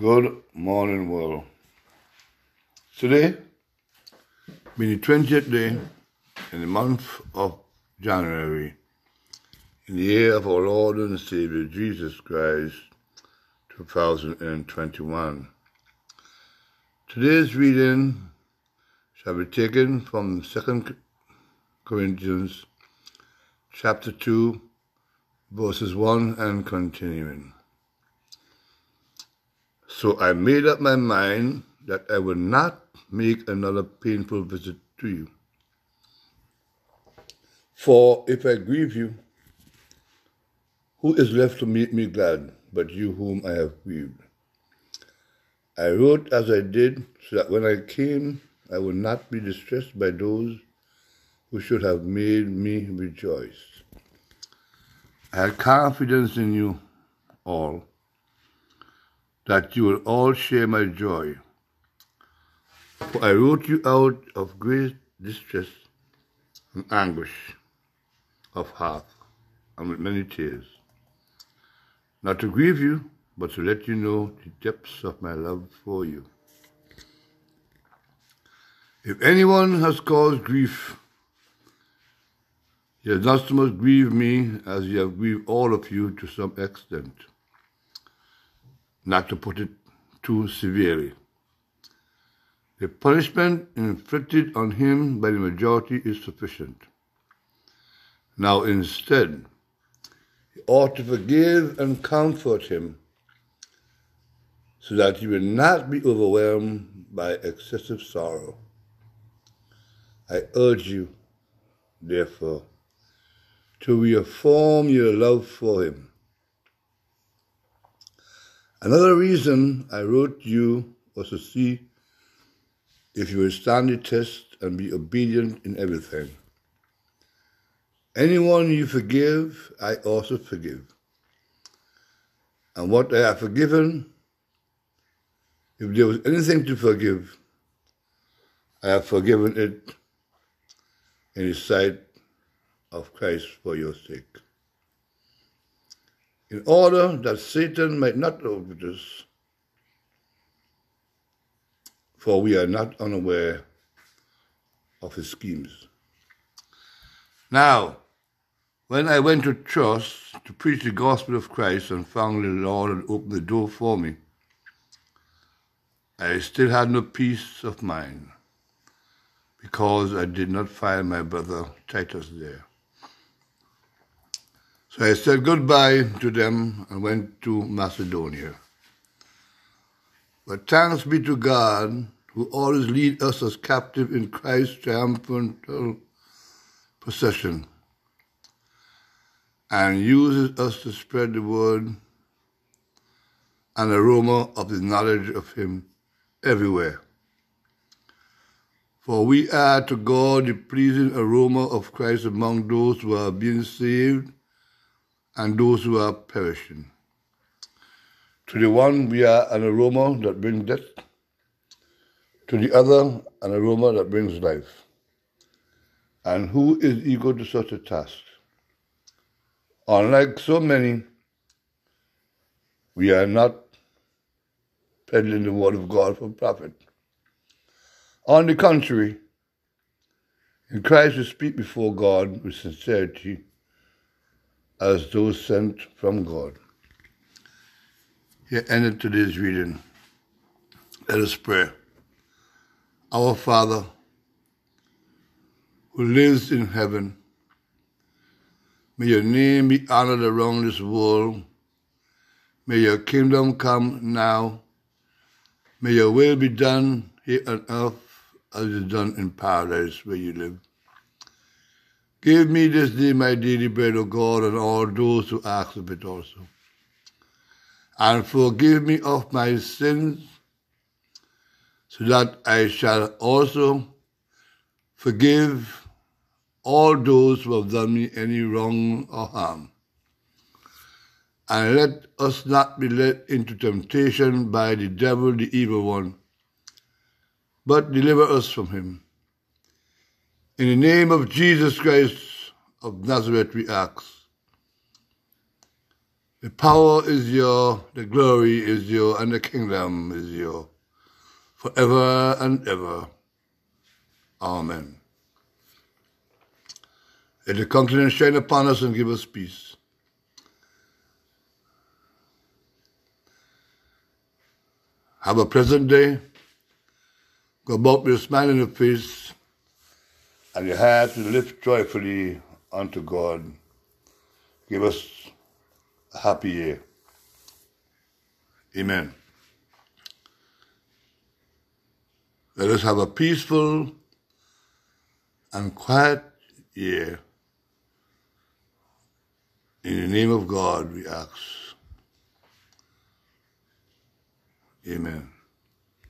Good morning, world. Today, being the 20th day in the month of January, in the year of our Lord and Savior Jesus Christ, 2021. Today's reading shall be taken from 2 Corinthians chapter 2, verses 1 and continuing. So I made up my mind that I would not make another painful visit to you. For if I grieve you, who is left to make me glad but you whom I have grieved? I wrote as I did so that when I came, I would not be distressed by those who should have made me rejoice. I had confidence in you all that you will all share my joy. For I wrote you out of great distress and anguish of heart and with many tears, not to grieve you, but to let you know the depths of my love for you. If anyone has caused grief, he has not so much grieved me as he has grieved all of you to some extent not to put it too severely. The punishment inflicted on him by the majority is sufficient. Now, instead, he ought to forgive and comfort him so that he will not be overwhelmed by excessive sorrow. I urge you, therefore, to reaffirm your love for him Another reason I wrote you was to see if you will stand the test and be obedient in everything. Anyone you forgive, I also forgive. And what I have forgiven, if there was anything to forgive, I have forgiven it in the sight of Christ for your sake in order that Satan might not overtake us, for we are not unaware of his schemes. Now, when I went to Troas to preach the gospel of Christ and found the Lord had opened the door for me, I still had no peace of mind because I did not find my brother Titus there. So I said goodbye to them and went to Macedonia. But thanks be to God, who always leads us as captive in Christ's triumphant procession and uses us to spread the word and aroma of the knowledge of Him everywhere. For we are to God the pleasing aroma of Christ among those who are being saved and those who are perishing. To the one we are an aroma that brings death, to the other an aroma that brings life. And who is equal to such a task? Unlike so many, we are not peddling the word of God for profit. On the contrary, in Christ we speak before God with sincerity as those sent from God. Here ended today's reading. Let us pray. Our Father, who lives in heaven, may your name be honored around this world. May your kingdom come now. May your will be done here on earth as it is done in paradise where you live. Give me this day my daily bread, O God, and all those who ask of it also. And forgive me of my sins, so that I shall also forgive all those who have done me any wrong or harm. And let us not be led into temptation by the devil, the evil one, but deliver us from him. In the name of Jesus Christ of Nazareth, we ask. The power is your, the glory is your, and the kingdom is your, forever and ever. Amen. Let the countenance shine upon us and give us peace. Have a pleasant day. Go about with a smile on your face and your heart to lift joyfully unto God. Give us a happy year. Amen. Let us have a peaceful and quiet year. In the name of God, we ask. Amen.